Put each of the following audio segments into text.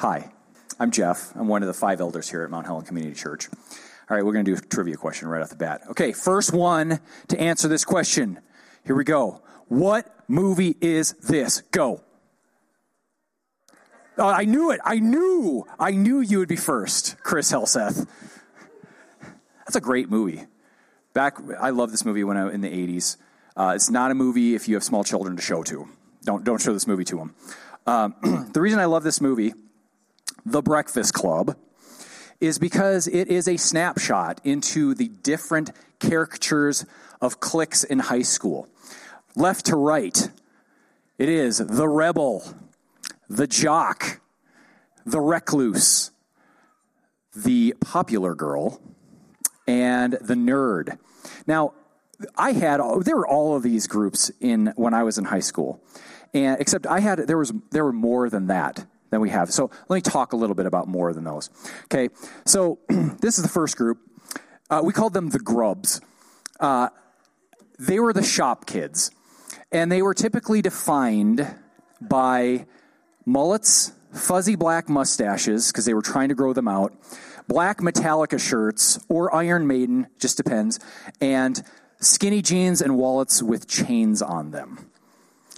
Hi, I'm Jeff. I'm one of the five elders here at Mount Helena Community Church. All right, we're going to do a trivia question right off the bat. Okay, first one to answer this question. Here we go. What movie is this? Go. Oh, I knew it. I knew. I knew you would be first, Chris Helseth. That's a great movie. Back, I love this movie when I in the '80s. Uh, it's not a movie if you have small children to show to. Don't don't show this movie to them. Um, the reason I love this movie, The Breakfast Club, is because it is a snapshot into the different caricatures of cliques in high school. Left to right, it is the rebel, the jock, the recluse, the popular girl, and the nerd. Now, I had there were all of these groups in when I was in high school, and except I had there was there were more than that than we have. So let me talk a little bit about more than those. Okay, so this is the first group. Uh, we called them the Grubs. Uh, they were the shop kids, and they were typically defined by mullets, fuzzy black mustaches because they were trying to grow them out, black Metallica shirts or Iron Maiden, just depends, and skinny jeans and wallets with chains on them.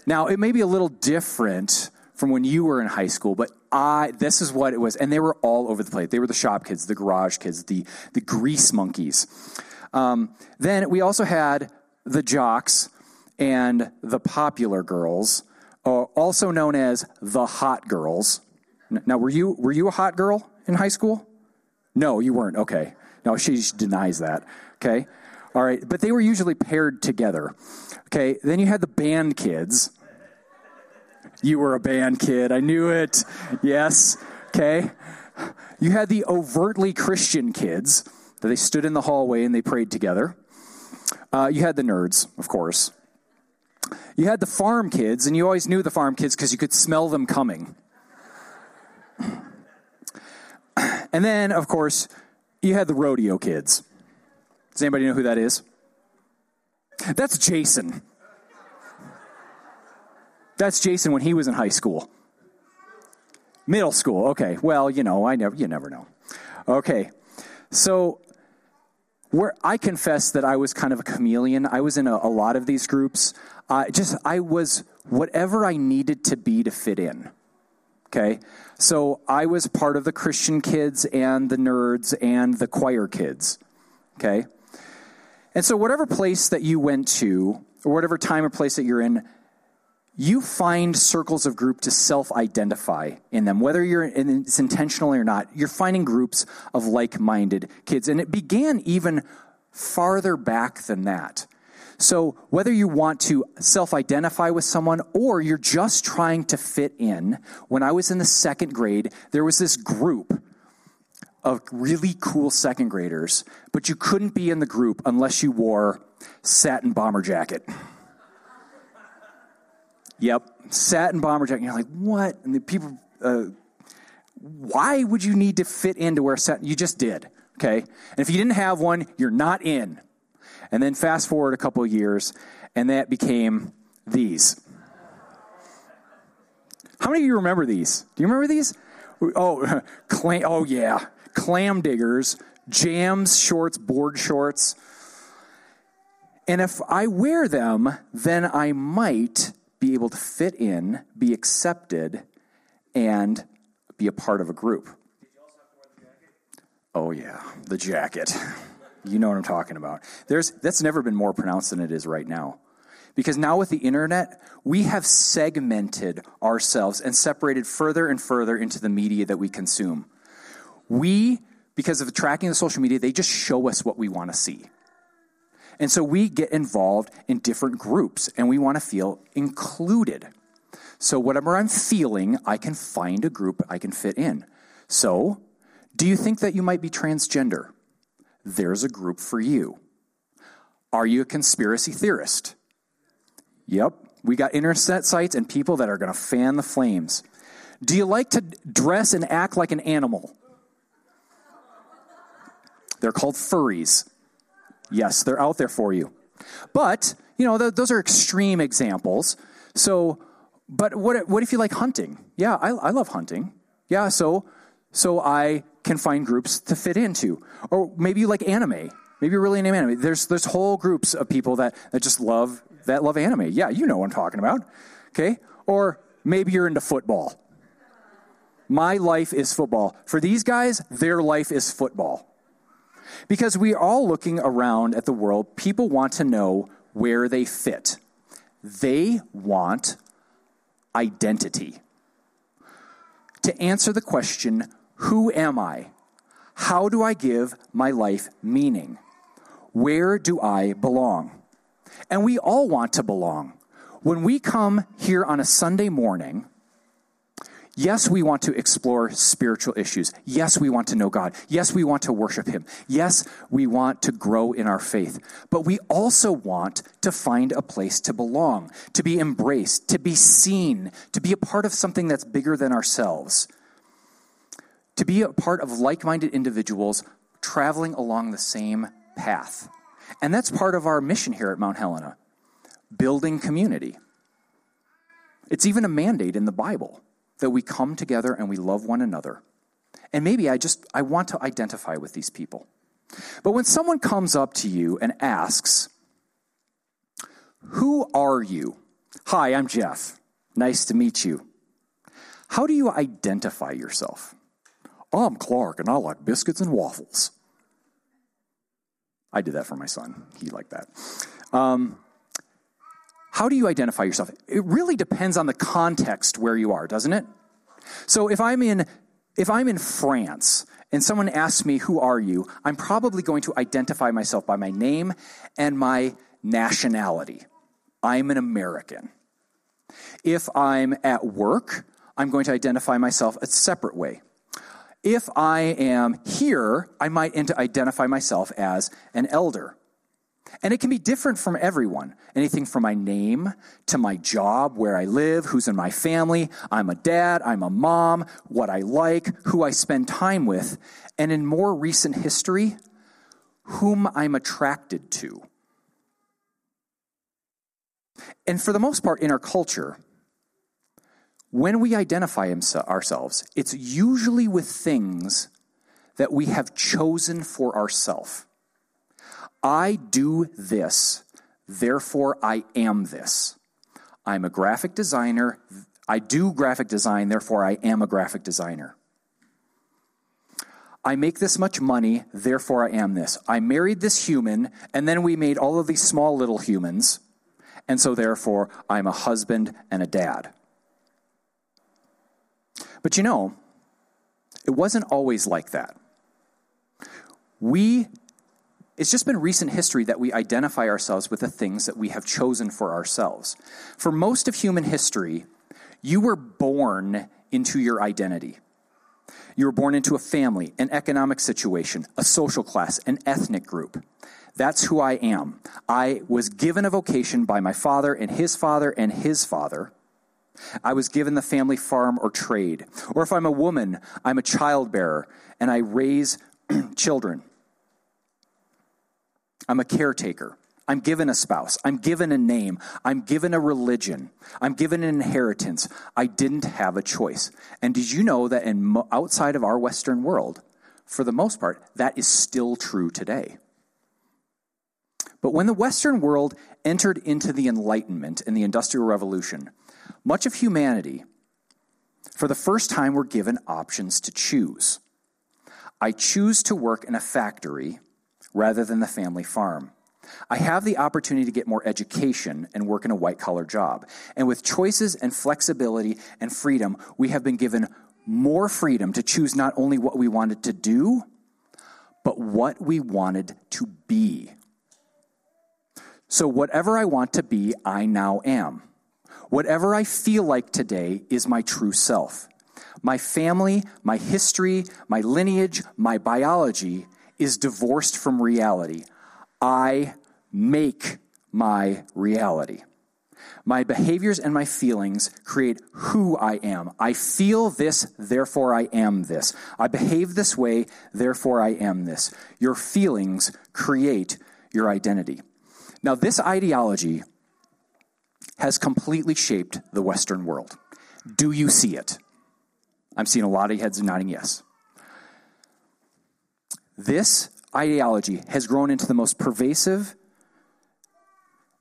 Now, it may be a little different from when you were in high school, but I this is what it was, and they were all over the place. They were the shop kids, the garage kids, the the grease monkeys. Um, then we also had the jocks and the popular girls, uh, also known as the hot girls. Now, were you were you a hot girl in high school? No, you weren't. Okay. No, she denies that. Okay. All right. But they were usually paired together. Okay. Then you had the band kids. You were a band kid. I knew it. Yes. Okay. You had the overtly Christian kids that they stood in the hallway and they prayed together. Uh, you had the nerds, of course. You had the farm kids, and you always knew the farm kids because you could smell them coming. And then, of course, you had the rodeo kids. Does anybody know who that is? That's Jason. That's Jason when he was in high school. Middle school. Okay. Well, you know, I never you never know. Okay. So where I confess that I was kind of a chameleon. I was in a, a lot of these groups. Uh, just I was whatever I needed to be to fit in. Okay. So I was part of the Christian kids and the nerds and the choir kids. Okay. And so, whatever place that you went to, or whatever time or place that you're in, you find circles of group to self identify in them, whether you're in, it's intentionally or not. You're finding groups of like minded kids. And it began even farther back than that. So, whether you want to self identify with someone or you're just trying to fit in, when I was in the second grade, there was this group of really cool second graders, but you couldn't be in the group unless you wore satin bomber jacket. Yep, satin bomber jacket. You're like, what? And the people, uh, why would you need to fit in to wear satin? You just did, okay? And if you didn't have one, you're not in. And then fast forward a couple of years, and that became these. How many of you remember these? Do you remember these? Oh, clam, oh yeah, clam diggers, jams shorts, board shorts. And if I wear them, then I might be able to fit in, be accepted, and be a part of a group. Oh yeah, the jacket. You know what I'm talking about. There's that's never been more pronounced than it is right now. Because now with the internet, we have segmented ourselves and separated further and further into the media that we consume. We, because of the tracking of the social media, they just show us what we want to see. And so we get involved in different groups and we want to feel included. So, whatever I'm feeling, I can find a group I can fit in. So, do you think that you might be transgender? There's a group for you. Are you a conspiracy theorist? Yep, we got internet sites and people that are going to fan the flames. Do you like to dress and act like an animal? They're called furries. Yes, they're out there for you. But, you know, th- those are extreme examples. So, but what, what if you like hunting? Yeah, I, I love hunting. Yeah, so so I can find groups to fit into. Or maybe you like anime. Maybe you're really into anime. There's there's whole groups of people that, that just love that love anime. Yeah, you know what I'm talking about. Okay? Or maybe you're into football. My life is football. For these guys, their life is football. Because we are all looking around at the world, people want to know where they fit. They want identity. To answer the question, who am I? How do I give my life meaning? Where do I belong? And we all want to belong. When we come here on a Sunday morning, Yes, we want to explore spiritual issues. Yes, we want to know God. Yes, we want to worship Him. Yes, we want to grow in our faith. But we also want to find a place to belong, to be embraced, to be seen, to be a part of something that's bigger than ourselves, to be a part of like minded individuals traveling along the same path. And that's part of our mission here at Mount Helena building community. It's even a mandate in the Bible that we come together and we love one another. And maybe I just I want to identify with these people. But when someone comes up to you and asks, "Who are you?" "Hi, I'm Jeff. Nice to meet you." How do you identify yourself? I'm Clark and I like biscuits and waffles. I did that for my son. He liked that. Um, how do you identify yourself? It really depends on the context where you are, doesn't it? So if I'm in if I'm in France and someone asks me who are you, I'm probably going to identify myself by my name and my nationality. I'm an American. If I'm at work, I'm going to identify myself a separate way. If I am here, I might identify myself as an elder. And it can be different from everyone. Anything from my name to my job, where I live, who's in my family. I'm a dad, I'm a mom, what I like, who I spend time with. And in more recent history, whom I'm attracted to. And for the most part, in our culture, when we identify ourselves, it's usually with things that we have chosen for ourselves. I do this, therefore I am this. I'm a graphic designer. I do graphic design, therefore I am a graphic designer. I make this much money, therefore I am this. I married this human, and then we made all of these small little humans, and so therefore I'm a husband and a dad. But you know, it wasn't always like that. We it's just been recent history that we identify ourselves with the things that we have chosen for ourselves. For most of human history, you were born into your identity. You were born into a family, an economic situation, a social class, an ethnic group. That's who I am. I was given a vocation by my father and his father and his father. I was given the family farm or trade. Or if I'm a woman, I'm a childbearer and I raise children. I'm a caretaker. I'm given a spouse. I'm given a name. I'm given a religion. I'm given an inheritance. I didn't have a choice. And did you know that in outside of our Western world, for the most part, that is still true today? But when the Western world entered into the Enlightenment and the Industrial Revolution, much of humanity, for the first time, were given options to choose. I choose to work in a factory rather than the family farm. I have the opportunity to get more education and work in a white collar job. And with choices and flexibility and freedom, we have been given more freedom to choose not only what we wanted to do, but what we wanted to be. So, whatever I want to be, I now am. Whatever I feel like today is my true self. My family, my history, my lineage, my biology is divorced from reality. I make my reality. My behaviors and my feelings create who I am. I feel this, therefore I am this. I behave this way, therefore I am this. Your feelings create your identity. Now, this ideology has completely shaped the Western world. Do you see it? I'm seeing a lot of heads nodding yes. This ideology has grown into the most pervasive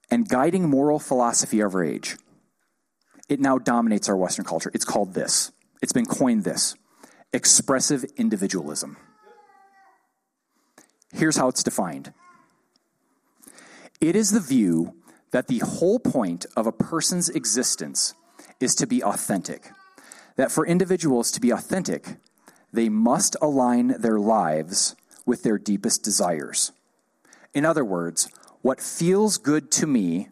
and guiding moral philosophy of our age. It now dominates our Western culture. It's called this. It's been coined this expressive individualism. Here's how it's defined it is the view that the whole point of a person's existence is to be authentic. That for individuals to be authentic, they must align their lives with their deepest desires. In other words, what feels good to me,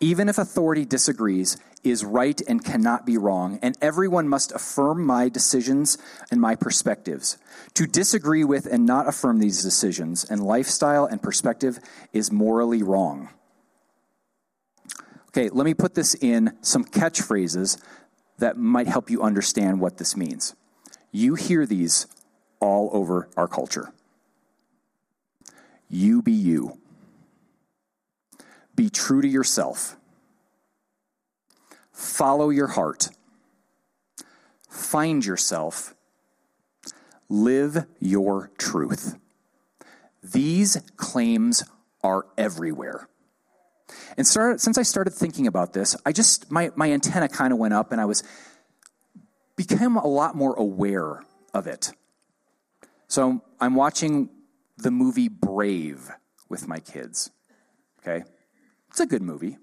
even if authority disagrees, is right and cannot be wrong, and everyone must affirm my decisions and my perspectives. To disagree with and not affirm these decisions and lifestyle and perspective is morally wrong. Okay, let me put this in some catchphrases that might help you understand what this means. You hear these all over our culture. You be you. Be true to yourself. Follow your heart. Find yourself. Live your truth. These claims are everywhere. And start, since I started thinking about this, I just my, my antenna kind of went up and I was became a lot more aware of it. So I'm watching the movie Brave with my kids. Okay? It's a good movie.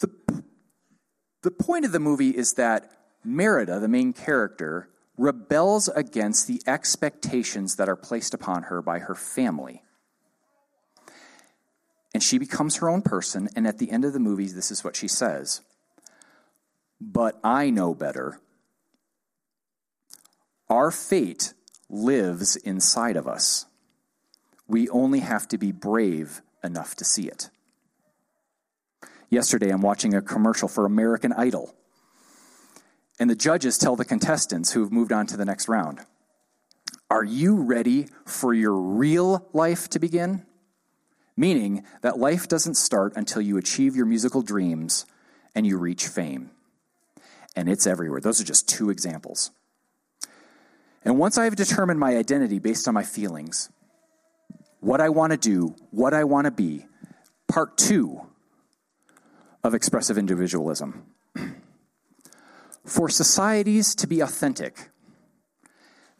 The, the point of the movie is that Merida, the main character, rebels against the expectations that are placed upon her by her family. And she becomes her own person, and at the end of the movie, this is what she says But I know better. Our fate lives inside of us. We only have to be brave enough to see it. Yesterday, I'm watching a commercial for American Idol, and the judges tell the contestants who have moved on to the next round Are you ready for your real life to begin? Meaning that life doesn't start until you achieve your musical dreams and you reach fame. And it's everywhere. Those are just two examples. And once I've determined my identity based on my feelings, what I want to do, what I want to be, part two of expressive individualism. For societies to be authentic,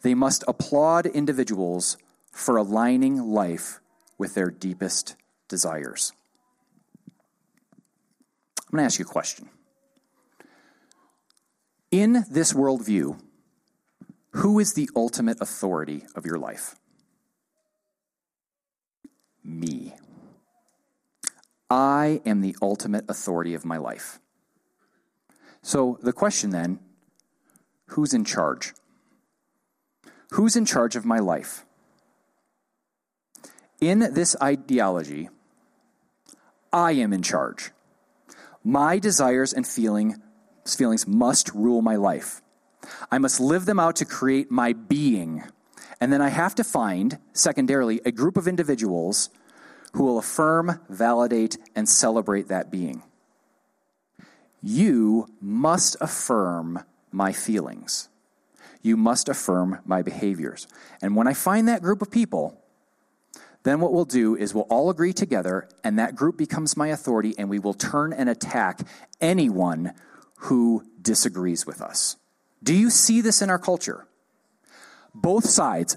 they must applaud individuals for aligning life with their deepest desires. I'm going to ask you a question. In this worldview, who is the ultimate authority of your life? Me. I am the ultimate authority of my life. So the question then who's in charge? Who's in charge of my life? In this ideology, I am in charge. My desires and feeling, feelings must rule my life. I must live them out to create my being. And then I have to find, secondarily, a group of individuals who will affirm, validate, and celebrate that being. You must affirm my feelings. You must affirm my behaviors. And when I find that group of people, then what we'll do is we'll all agree together, and that group becomes my authority, and we will turn and attack anyone who disagrees with us. Do you see this in our culture? Both sides,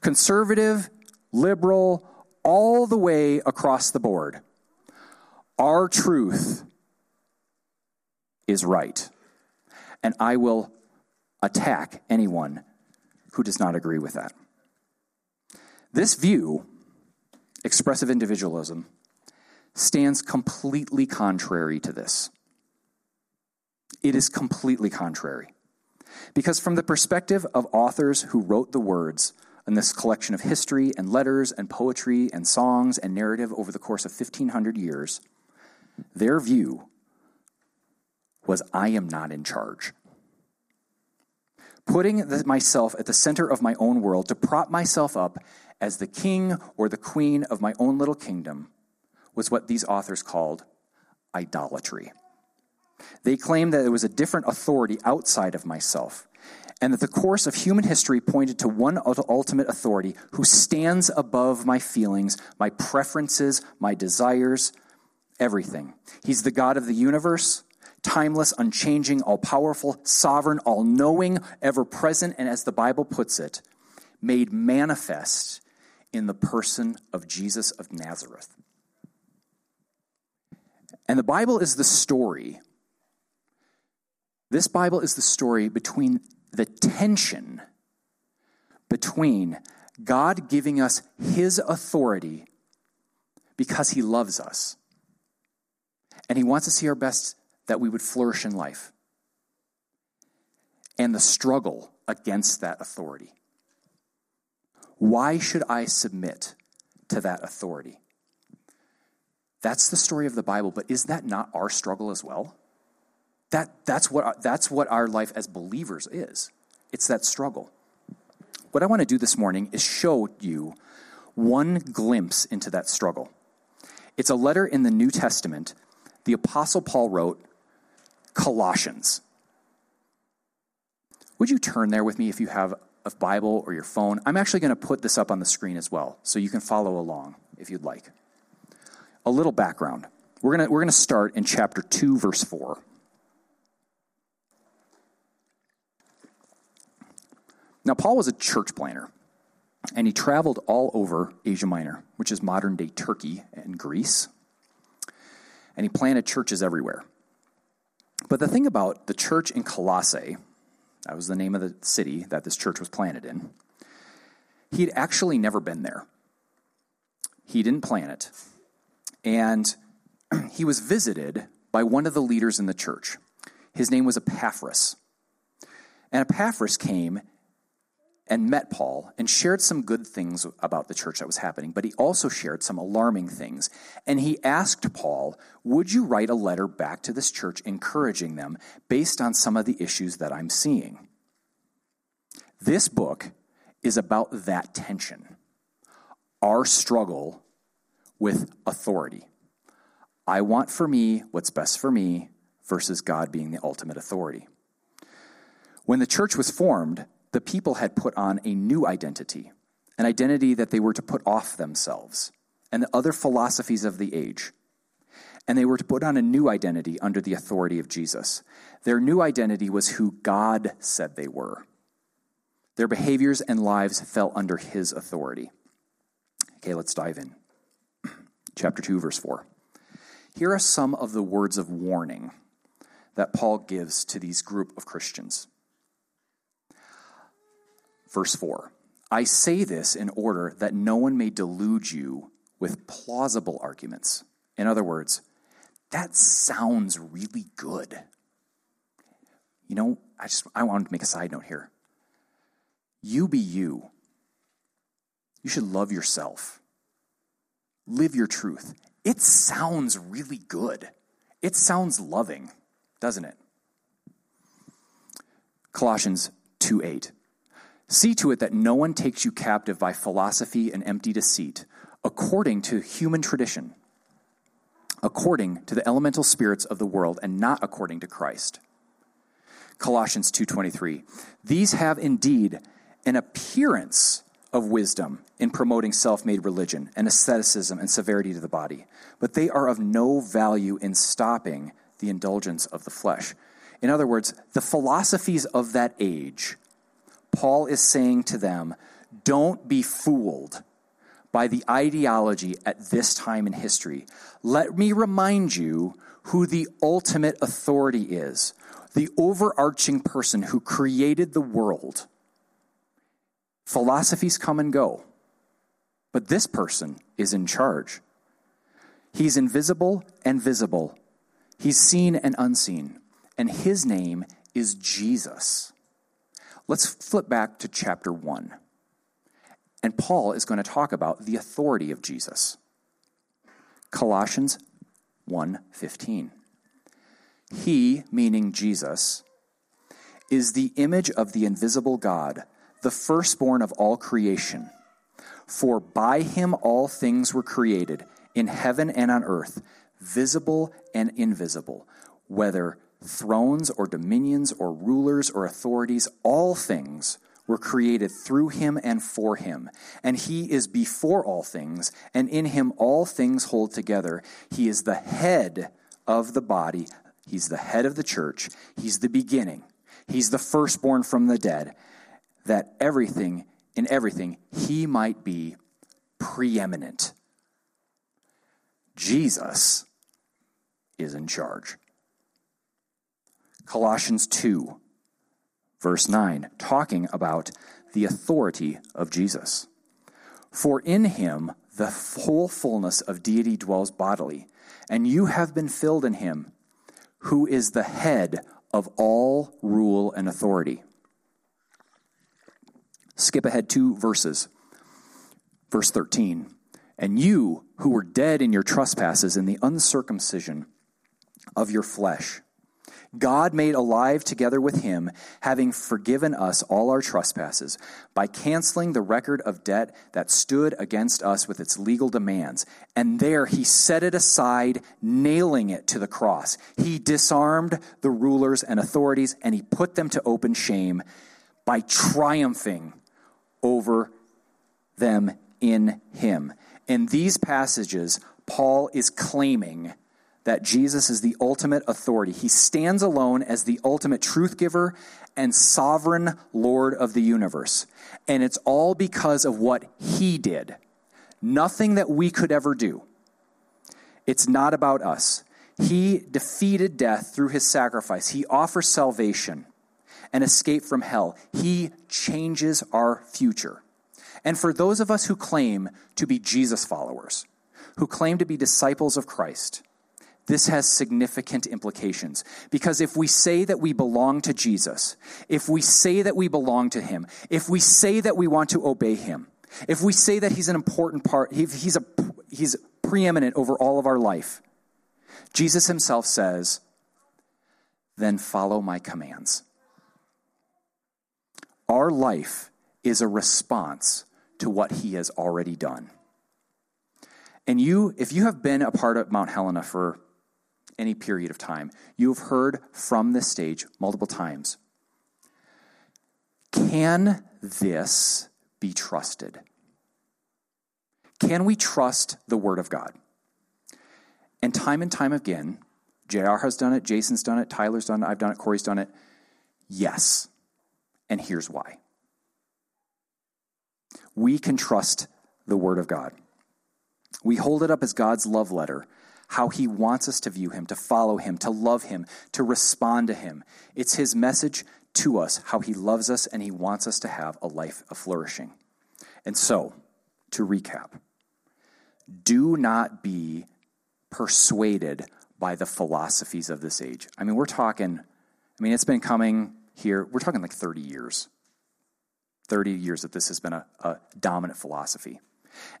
conservative, liberal, all the way across the board. Our truth is right. And I will attack anyone who does not agree with that. This view, expressive individualism, stands completely contrary to this. It is completely contrary. Because, from the perspective of authors who wrote the words in this collection of history and letters and poetry and songs and narrative over the course of 1,500 years, their view was I am not in charge. Putting myself at the center of my own world to prop myself up as the king or the queen of my own little kingdom was what these authors called idolatry. They claimed that there was a different authority outside of myself, and that the course of human history pointed to one ultimate authority who stands above my feelings, my preferences, my desires, everything. He's the God of the universe, timeless, unchanging, all powerful, sovereign, all knowing, ever present, and as the Bible puts it, made manifest in the person of Jesus of Nazareth. And the Bible is the story. This Bible is the story between the tension between God giving us his authority because he loves us. And he wants to see our best that we would flourish in life. And the struggle against that authority. Why should I submit to that authority? That's the story of the Bible, but is that not our struggle as well? That, that's, what, that's what our life as believers is. It's that struggle. What I want to do this morning is show you one glimpse into that struggle. It's a letter in the New Testament the Apostle Paul wrote, Colossians. Would you turn there with me if you have a Bible or your phone. I'm actually going to put this up on the screen as well, so you can follow along if you'd like. A little background. We're going to, we're going to start in chapter 2, verse 4. Now, Paul was a church planner, and he traveled all over Asia Minor, which is modern day Turkey and Greece. And he planted churches everywhere. But the thing about the church in Colossae that was the name of the city that this church was planted in. He'd actually never been there. He didn't plan it. And he was visited by one of the leaders in the church. His name was Epaphras. And Epaphras came and met Paul and shared some good things about the church that was happening, but he also shared some alarming things. And he asked Paul, Would you write a letter back to this church encouraging them based on some of the issues that I'm seeing? This book is about that tension, our struggle with authority. I want for me what's best for me versus God being the ultimate authority. When the church was formed, the people had put on a new identity, an identity that they were to put off themselves and the other philosophies of the age. And they were to put on a new identity under the authority of Jesus. Their new identity was who God said they were. Their behaviors and lives fell under his authority. Okay, let's dive in. Chapter 2, verse 4. Here are some of the words of warning that Paul gives to these group of Christians. Verse 4 I say this in order that no one may delude you with plausible arguments. In other words, that sounds really good. You know, I just I wanted to make a side note here. You be you. You should love yourself. Live your truth. It sounds really good. It sounds loving, doesn't it? Colossians 2 8. See to it that no one takes you captive by philosophy and empty deceit, according to human tradition, according to the elemental spirits of the world, and not according to Christ. Colossians 2:23 These have indeed an appearance of wisdom in promoting self-made religion and asceticism and severity to the body, but they are of no value in stopping the indulgence of the flesh. In other words, the philosophies of that age Paul is saying to them, don't be fooled by the ideology at this time in history. Let me remind you who the ultimate authority is, the overarching person who created the world. Philosophies come and go, but this person is in charge. He's invisible and visible, he's seen and unseen, and his name is Jesus. Let's flip back to chapter 1. And Paul is going to talk about the authority of Jesus. Colossians 1:15. He, meaning Jesus, is the image of the invisible God, the firstborn of all creation. For by him all things were created, in heaven and on earth, visible and invisible, whether thrones or dominions or rulers or authorities, all things were created through him and for him. And he is before all things, and in him all things hold together. He is the head of the body, he's the head of the church, he's the beginning, he's the firstborn from the dead, that everything, in everything, he might be preeminent. Jesus is in charge. Colossians 2, verse 9, talking about the authority of Jesus. For in him the whole fullness of deity dwells bodily, and you have been filled in him, who is the head of all rule and authority. Skip ahead two verses. Verse 13. And you who were dead in your trespasses in the uncircumcision of your flesh, God made alive together with him, having forgiven us all our trespasses, by canceling the record of debt that stood against us with its legal demands. And there he set it aside, nailing it to the cross. He disarmed the rulers and authorities, and he put them to open shame by triumphing over them in him. In these passages, Paul is claiming that Jesus is the ultimate authority. He stands alone as the ultimate truth giver and sovereign Lord of the universe. And it's all because of what he did. Nothing that we could ever do. It's not about us. He defeated death through his sacrifice. He offers salvation and escape from hell. He changes our future. And for those of us who claim to be Jesus followers, who claim to be disciples of Christ, this has significant implications. Because if we say that we belong to Jesus, if we say that we belong to Him, if we say that we want to obey Him, if we say that He's an important part, He's, a, he's preeminent over all of our life, Jesus Himself says, then follow my commands. Our life is a response to what He has already done. And you, if you have been a part of Mount Helena for any period of time. You have heard from this stage multiple times. Can this be trusted? Can we trust the Word of God? And time and time again, JR has done it, Jason's done it, Tyler's done it, I've done it, Corey's done it. Yes. And here's why. We can trust the Word of God. We hold it up as God's love letter how he wants us to view him, to follow him, to love him, to respond to him. It's his message to us, how he loves us and he wants us to have a life of flourishing. And so, to recap, do not be persuaded by the philosophies of this age. I mean, we're talking, I mean, it's been coming here, we're talking like 30 years. 30 years that this has been a, a dominant philosophy.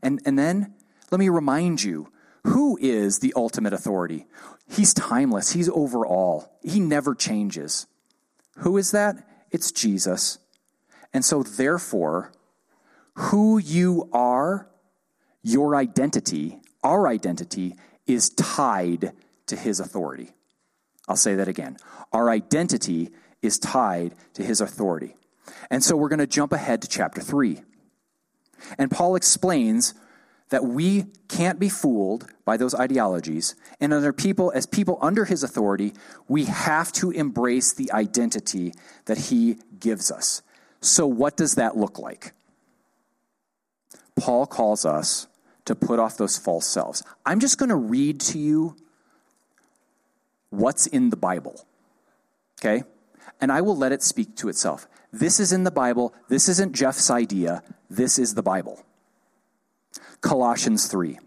And, and then let me remind you who is the ultimate authority? He's timeless, He's over all, He never changes. Who is that? It's Jesus. And so, therefore, who you are, your identity, our identity, is tied to His authority. I'll say that again. Our identity is tied to His authority. And so, we're going to jump ahead to chapter 3. And Paul explains that we can't be fooled by those ideologies. And under people, as people under his authority, we have to embrace the identity that he gives us. So, what does that look like? Paul calls us to put off those false selves. I'm just going to read to you what's in the Bible, okay? And I will let it speak to itself. This is in the Bible. This isn't Jeff's idea. This is the Bible. Colossians 3.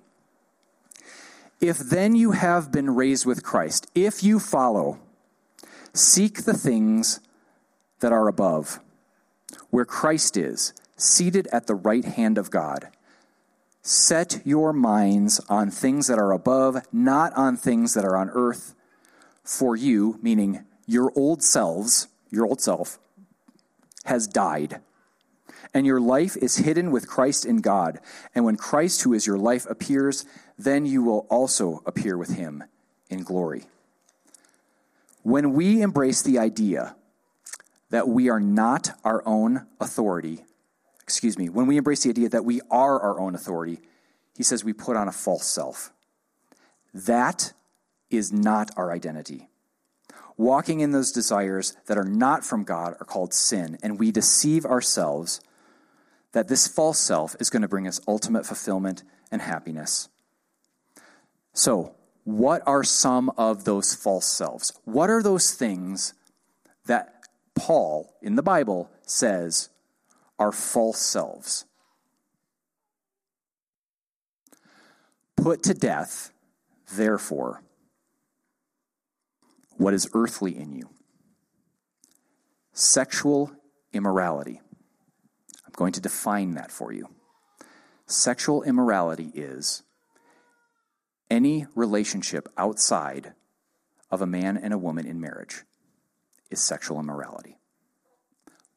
If then you have been raised with Christ, if you follow, seek the things that are above, where Christ is, seated at the right hand of God. Set your minds on things that are above, not on things that are on earth. For you, meaning your old selves, your old self, has died and your life is hidden with Christ in God. And when Christ, who is your life, appears, then you will also appear with him in glory. When we embrace the idea that we are not our own authority, excuse me, when we embrace the idea that we are our own authority, he says we put on a false self. That is not our identity. Walking in those desires that are not from God are called sin, and we deceive ourselves that this false self is going to bring us ultimate fulfillment and happiness. So, what are some of those false selves? What are those things that Paul in the Bible says are false selves? Put to death, therefore, what is earthly in you sexual immorality. I'm going to define that for you. Sexual immorality is any relationship outside of a man and a woman in marriage is sexual immorality.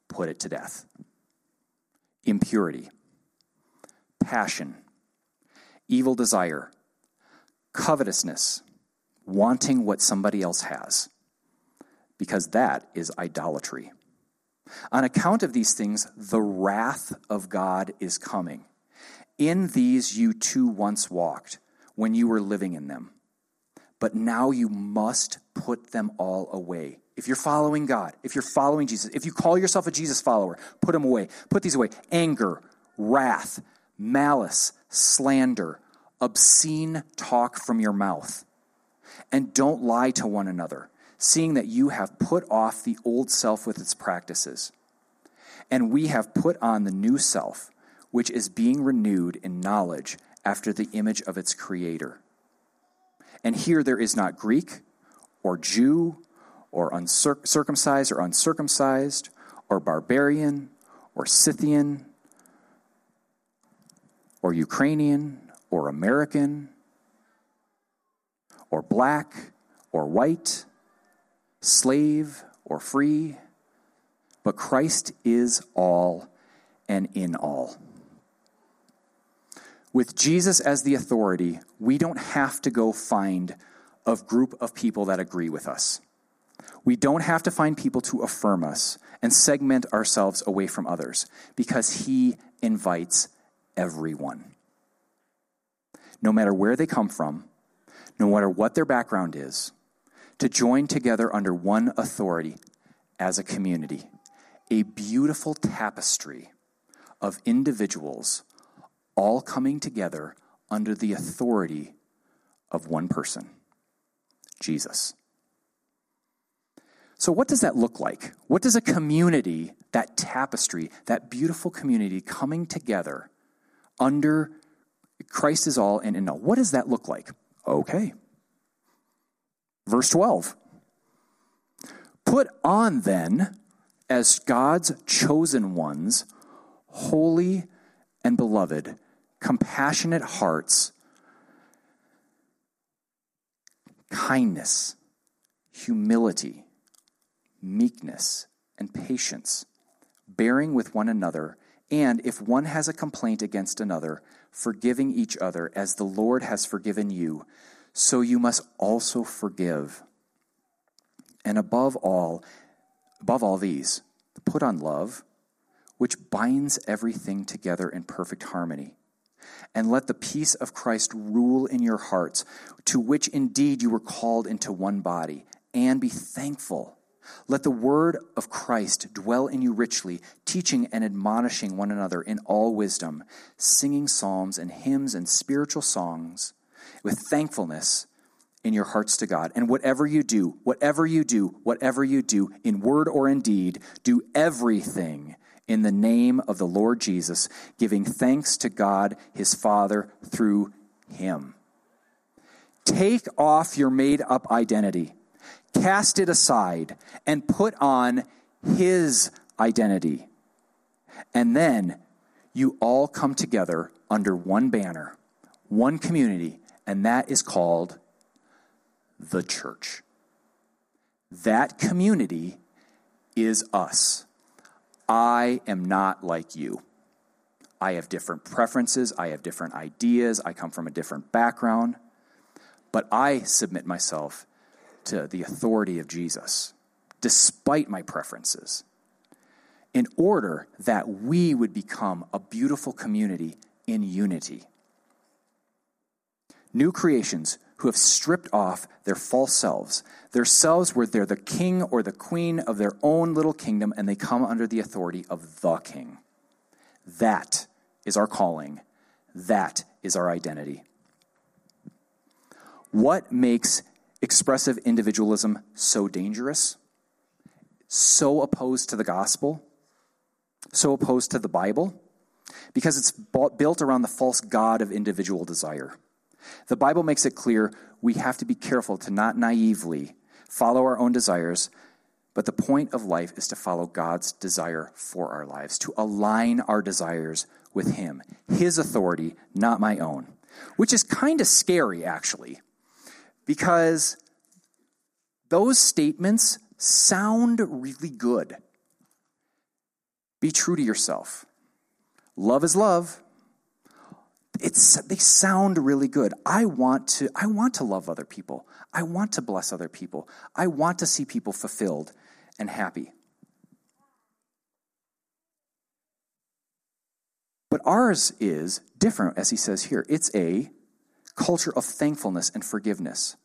Put it to death. Impurity, passion, evil desire, covetousness, wanting what somebody else has, because that is idolatry. On account of these things, the wrath of God is coming. In these you too once walked when you were living in them. But now you must put them all away. If you're following God, if you're following Jesus, if you call yourself a Jesus follower, put them away. Put these away anger, wrath, malice, slander, obscene talk from your mouth. And don't lie to one another, seeing that you have put off the old self with its practices. And we have put on the new self, which is being renewed in knowledge after the image of its creator. And here there is not Greek or Jew or uncircumcised or uncircumcised or barbarian or Scythian or Ukrainian or American or black or white, slave or free, but Christ is all and in all. With Jesus as the authority, we don't have to go find a group of people that agree with us. We don't have to find people to affirm us and segment ourselves away from others because he invites everyone no matter where they come from, no matter what their background is, to join together under one authority as a community, a beautiful tapestry of individuals all coming together under the authority of one person Jesus. So, what does that look like? What does a community, that tapestry, that beautiful community coming together under Christ is all and in all. What does that look like? Okay. Verse 12. Put on then, as God's chosen ones, holy and beloved, compassionate hearts, kindness, humility, meekness, and patience, bearing with one another, and if one has a complaint against another, forgiving each other as the Lord has forgiven you, so you must also forgive. And above all, above all these, put on love, which binds everything together in perfect harmony. And let the peace of Christ rule in your hearts, to which indeed you were called into one body, and be thankful. Let the word of Christ dwell in you richly, teaching and admonishing one another in all wisdom, singing psalms and hymns and spiritual songs with thankfulness in your hearts to God. And whatever you do, whatever you do, whatever you do, in word or in deed, do everything in the name of the Lord Jesus, giving thanks to God his Father through him. Take off your made up identity cast it aside, and put on his identity. And then you all come together under one banner, one community, and that is called the church. That community is us. I am not like you. I have different preferences. I have different ideas. I come from a different background. But I submit myself to the authority of Jesus, despite my preferences, in order that we would become a beautiful community in unity. New creations who have stripped off their false selves, their selves where they're the king or the queen of their own little kingdom and they come under the authority of the king. That is our calling. That is our identity. What makes expressive individualism so dangerous? So opposed to the gospel? So opposed to the Bible? Because it's built around the false God of individual desire. The Bible makes it clear we have to be careful to not naively follow our own desires, but the point of life is to follow God's desire for our lives, to align our desires with Him, His authority, not my own. Which is kind of scary, actually, because those statements sound really good. Be true to yourself. Love is love it's they sound really good. I want to I want to love other people. I want to bless other people. I want to see people fulfilled and happy. But ours is different as he says here. It's a culture of thankfulness and forgiveness.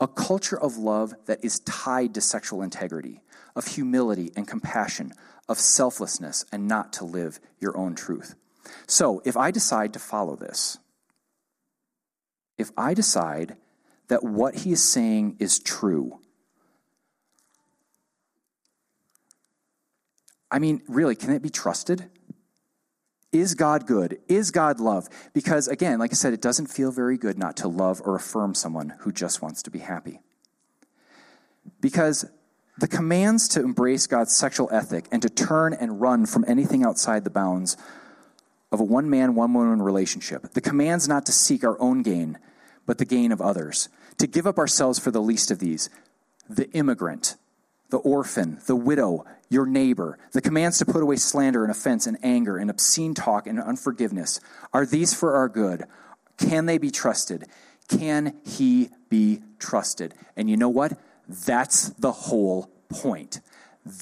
A culture of love that is tied to sexual integrity, of humility and compassion, of selflessness and not to live your own truth. So, if I decide to follow this, if I decide that what he is saying is true, I mean, really, can it be trusted? Is God good? Is God love? Because, again, like I said, it doesn't feel very good not to love or affirm someone who just wants to be happy. Because the commands to embrace God's sexual ethic and to turn and run from anything outside the bounds of a one man, one woman relationship. The command's not to seek our own gain, but the gain of others, to give up ourselves for the least of these the immigrant, the orphan, the widow, your neighbor. The commands to put away slander and offense and anger and obscene talk and unforgiveness. Are these for our good? Can they be trusted? Can he be trusted? And you know what? That's the whole point.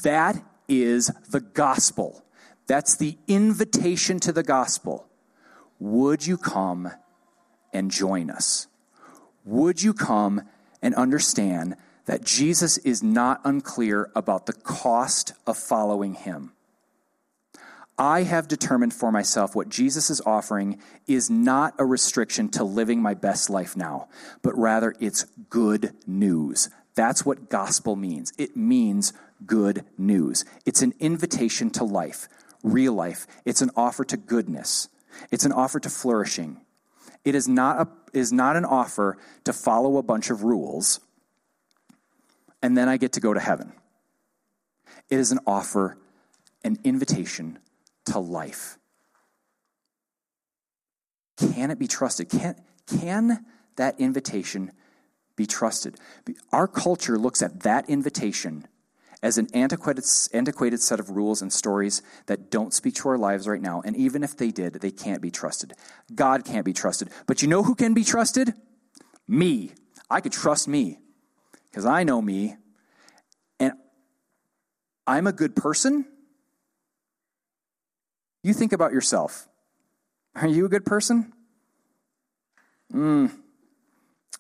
That is the gospel. That's the invitation to the gospel. Would you come and join us? Would you come and understand that Jesus is not unclear about the cost of following him? I have determined for myself what Jesus is offering is not a restriction to living my best life now, but rather it's good news. That's what gospel means. It means good news. It's an invitation to life real life. It's an offer to goodness. It's an offer to flourishing. It is not, a, is not an offer to follow a bunch of rules and then I get to go to heaven. It is an offer, an invitation to life. Can it be trusted? Can, can that invitation be trusted? Our culture looks at that invitation as an antiquated, antiquated set of rules and stories that don't speak to our lives right now. And even if they did, they can't be trusted. God can't be trusted. But you know who can be trusted? Me. I could trust me because I know me. And I'm a good person. You think about yourself. Are you a good person? Mm,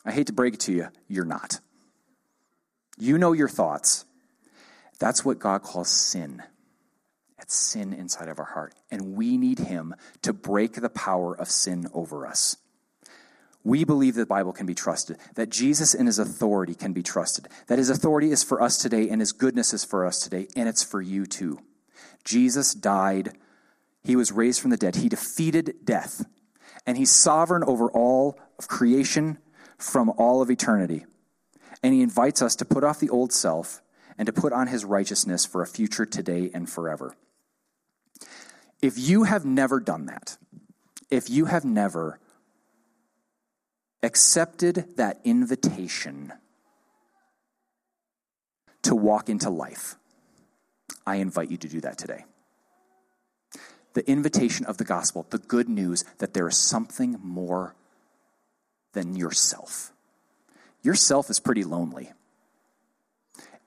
I hate to break it to you, you're not. You know your thoughts. That's what God calls sin. It's sin inside of our heart. And we need Him to break the power of sin over us. We believe the Bible can be trusted, that Jesus and His authority can be trusted, that His authority is for us today and His goodness is for us today, and it's for you too. Jesus died, He was raised from the dead, He defeated death, and He's sovereign over all of creation from all of eternity. And He invites us to put off the old self and to put on his righteousness for a future today and forever. If you have never done that, if you have never accepted that invitation to walk into life, I invite you to do that today. The invitation of the gospel, the good news that there is something more than yourself. Yourself is pretty lonely.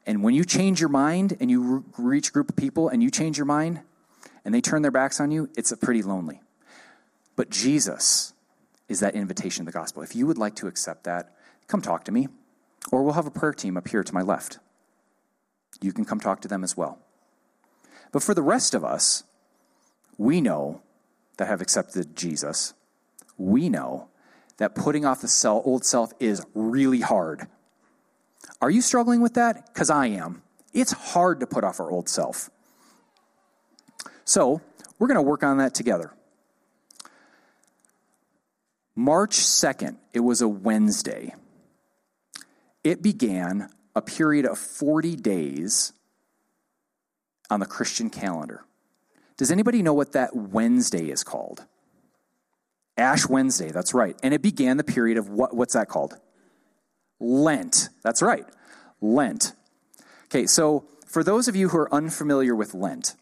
And when you change your mind and you reach a group of people and you change your mind and they turn their backs on you, it's pretty lonely. But Jesus is that invitation of the gospel. If you would like to accept that, come talk to me. Or we'll have a prayer team up here to my left. You can come talk to them as well. But for the rest of us, we know that have accepted Jesus, we know that putting off the old self is really hard. Are you struggling with that? Because I am. It's hard to put off our old self. So, we're going to work on that together. March 2nd, it was a Wednesday. It began a period of 40 days on the Christian calendar. Does anybody know what that Wednesday is called? Ash Wednesday, that's right. And it began the period of what, what's that called? Lent. That's right. Lent. Okay, so for those of you who are unfamiliar with Lent,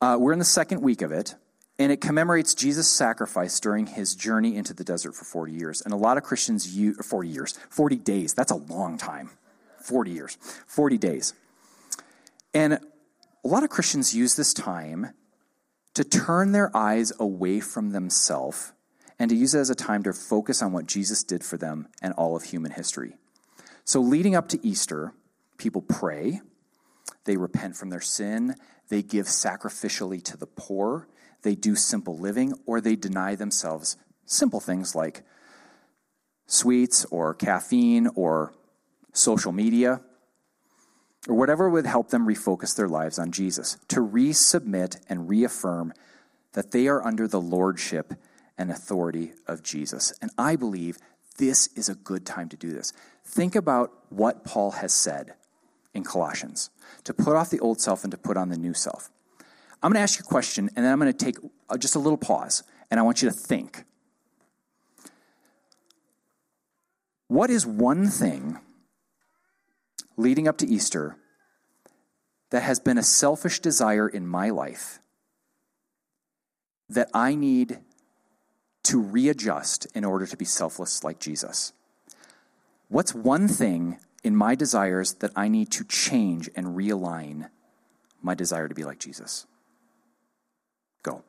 uh, we're in the second week of it, and it commemorates Jesus' sacrifice during his journey into the desert for 40 years. And a lot of Christians use 40 years, 40 days. That's a long time. 40 years, 40 days. And a lot of Christians use this time to turn their eyes away from themselves and to use it as a time to focus on what Jesus did for them and all of human history. So, leading up to Easter, people pray, they repent from their sin, they give sacrificially to the poor, they do simple living, or they deny themselves simple things like sweets or caffeine or social media or whatever would help them refocus their lives on Jesus, to resubmit and reaffirm that they are under the lordship and authority of Jesus. And I believe this is a good time to do this. Think about what Paul has said in Colossians to put off the old self and to put on the new self. I'm going to ask you a question, and then I'm going to take uh, just a little pause, and I want you to think. What is one thing leading up to Easter that has been a selfish desire in my life that I need to readjust in order to be selfless like Jesus? What's one thing in my desires that I need to change and realign my desire to be like Jesus? Go.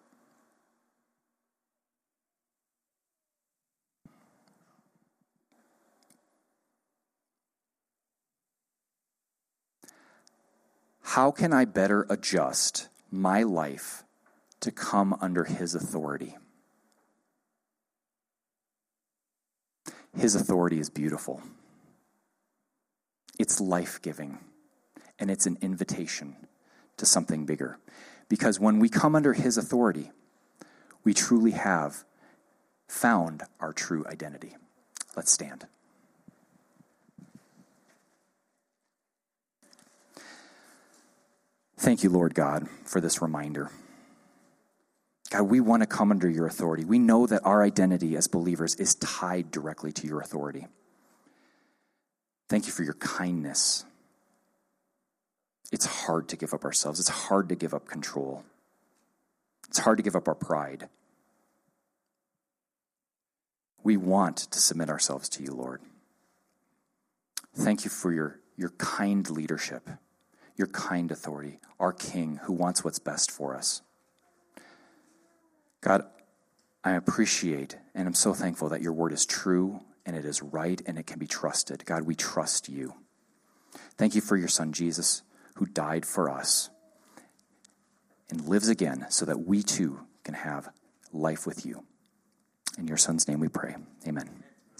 How can I better adjust my life to come under His authority? His authority is beautiful, it's life giving, and it's an invitation to something bigger. Because when we come under His authority, we truly have found our true identity. Let's stand. Thank you, Lord God, for this reminder. God, we want to come under your authority. We know that our identity as believers is tied directly to your authority. Thank you for your kindness. It's hard to give up ourselves, it's hard to give up control, it's hard to give up our pride. We want to submit ourselves to you, Lord. Thank you for your, your kind leadership your kind authority, our King who wants what's best for us. God, I appreciate and I'm so thankful that your word is true and it is right and it can be trusted. God, we trust you. Thank you for your son Jesus who died for us and lives again so that we too can have life with you. In your son's name we pray. Amen.